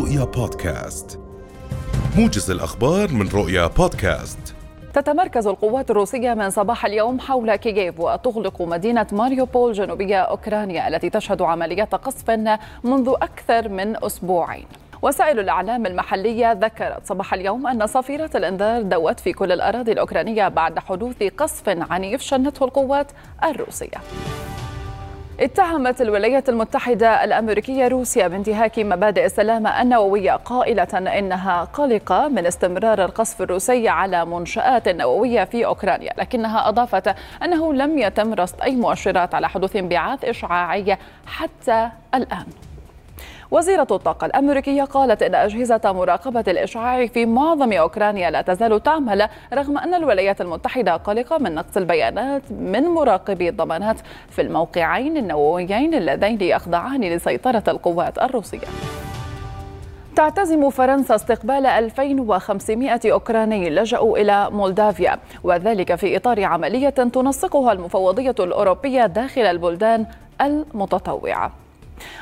رؤيا بودكاست. موجز الأخبار من رؤيا بودكاست. تتمركز القوات الروسية من صباح اليوم حول كييف وتغلق مدينة ماريوبول جنوبية أوكرانيا التي تشهد عمليات قصف منذ أكثر من أسبوعين. وسائل الإعلام المحلية ذكرت صباح اليوم أن صفيرة الإنذار دوت في كل الأراضي الأوكرانية بعد حدوث قصف عنيف شنته القوات الروسية. اتهمت الولايات المتحدة الأمريكية روسيا بانتهاك مبادئ السلامة النووية قائلة إنها قلقة من استمرار القصف الروسي على منشآت نووية في أوكرانيا لكنها أضافت أنه لم يتم رصد أي مؤشرات على حدوث انبعاث إشعاعي حتى الآن. وزيرة الطاقة الأمريكية قالت إن أجهزة مراقبة الإشعاع في معظم أوكرانيا لا تزال تعمل رغم أن الولايات المتحدة قلقة من نقص البيانات من مراقبي الضمانات في الموقعين النوويين اللذين يخضعان لسيطرة القوات الروسية. تعتزم فرنسا استقبال 2500 أوكراني لجأوا إلى مولدافيا وذلك في إطار عملية تنسقها المفوضية الأوروبية داخل البلدان المتطوعة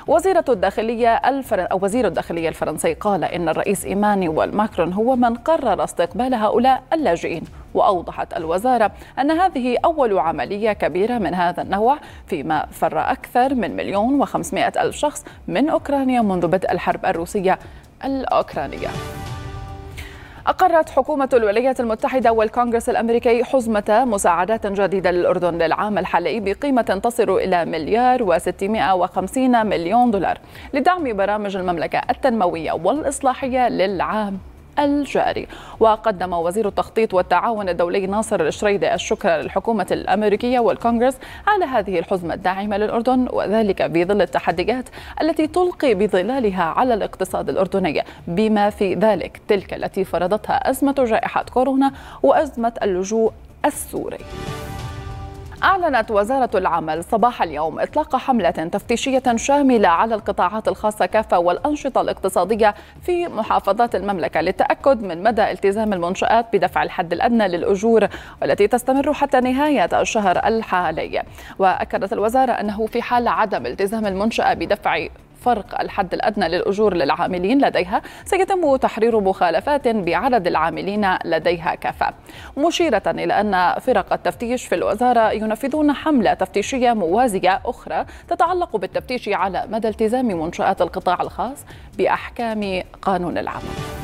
وزيرة الداخلية الفر... أو وزير الداخلية الفرنسي قال إن الرئيس إيمانويل ماكرون هو من قرر استقبال هؤلاء اللاجئين وأوضحت الوزارة أن هذه أول عملية كبيرة من هذا النوع فيما فر أكثر من مليون وخمسمائة ألف شخص من أوكرانيا منذ بدء الحرب الروسية الأوكرانية. أقرت حكومة الولايات المتحدة والكونغرس الأمريكي حزمة مساعدات جديدة للأردن للعام الحالي بقيمة تصل إلى مليار و650 مليون دولار لدعم برامج المملكة التنموية والإصلاحية للعام. الجاري. وقدم وزير التخطيط والتعاون الدولي ناصر الشريدي الشكر للحكومة الأمريكية والكونغرس على هذه الحزمة الداعمة للأردن وذلك في ظل التحديات التي تلقي بظلالها على الاقتصاد الأردني. بما في ذلك تلك التي فرضتها أزمة جائحة كورونا وأزمة اللجوء السوري. أعلنت وزارة العمل صباح اليوم إطلاق حملة تفتيشية شاملة على القطاعات الخاصة كافة والأنشطة الاقتصادية في محافظات المملكة للتأكد من مدى التزام المنشآت بدفع الحد الأدنى للأجور والتي تستمر حتى نهاية الشهر الحالي. وأكدت الوزارة أنه في حال عدم التزام المنشأة بدفع فرق الحد الأدنى للأجور للعاملين لديها سيتم تحرير مخالفات بعدد العاملين لديها كفاءة مشيرة إلى أن فرق التفتيش في الوزارة ينفذون حملة تفتيشية موازية أخرى تتعلق بالتفتيش على مدى التزام منشآت القطاع الخاص بأحكام قانون العمل.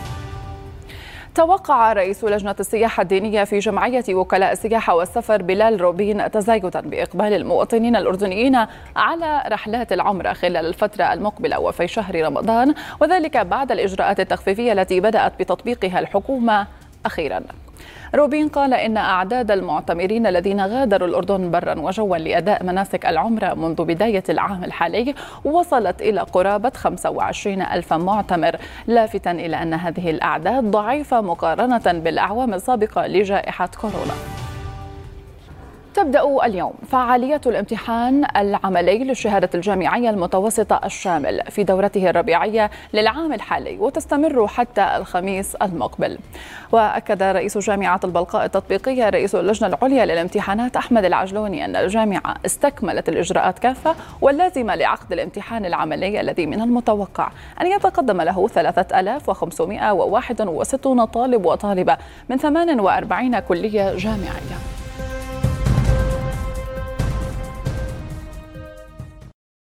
توقع رئيس لجنة السياحة الدينية في جمعية وكلاء السياحة والسفر بلال روبين تزايدا بإقبال المواطنين الأردنيين على رحلات العمرة خلال الفترة المقبلة وفي شهر رمضان وذلك بعد الإجراءات التخفيفية التي بدأت بتطبيقها الحكومة أخيرا. روبين قال إن أعداد المعتمرين الذين غادروا الأردن برا وجوا لأداء مناسك العمرة منذ بداية العام الحالي وصلت إلى قرابة 25 ألف معتمر لافتا إلى أن هذه الأعداد ضعيفة مقارنة بالأعوام السابقة لجائحة كورونا. تبدأ اليوم فعالية الامتحان العملي للشهادة الجامعية المتوسطة الشامل في دورته الربيعية للعام الحالي وتستمر حتى الخميس المقبل. وأكد رئيس جامعة البلقاء التطبيقية رئيس اللجنة العليا للامتحانات أحمد العجلوني أن الجامعة استكملت الإجراءات كافة واللازمة لعقد الامتحان العملي الذي من المتوقع أن يتقدم له 3561 طالب وطالبة من 48 كلية جامعية.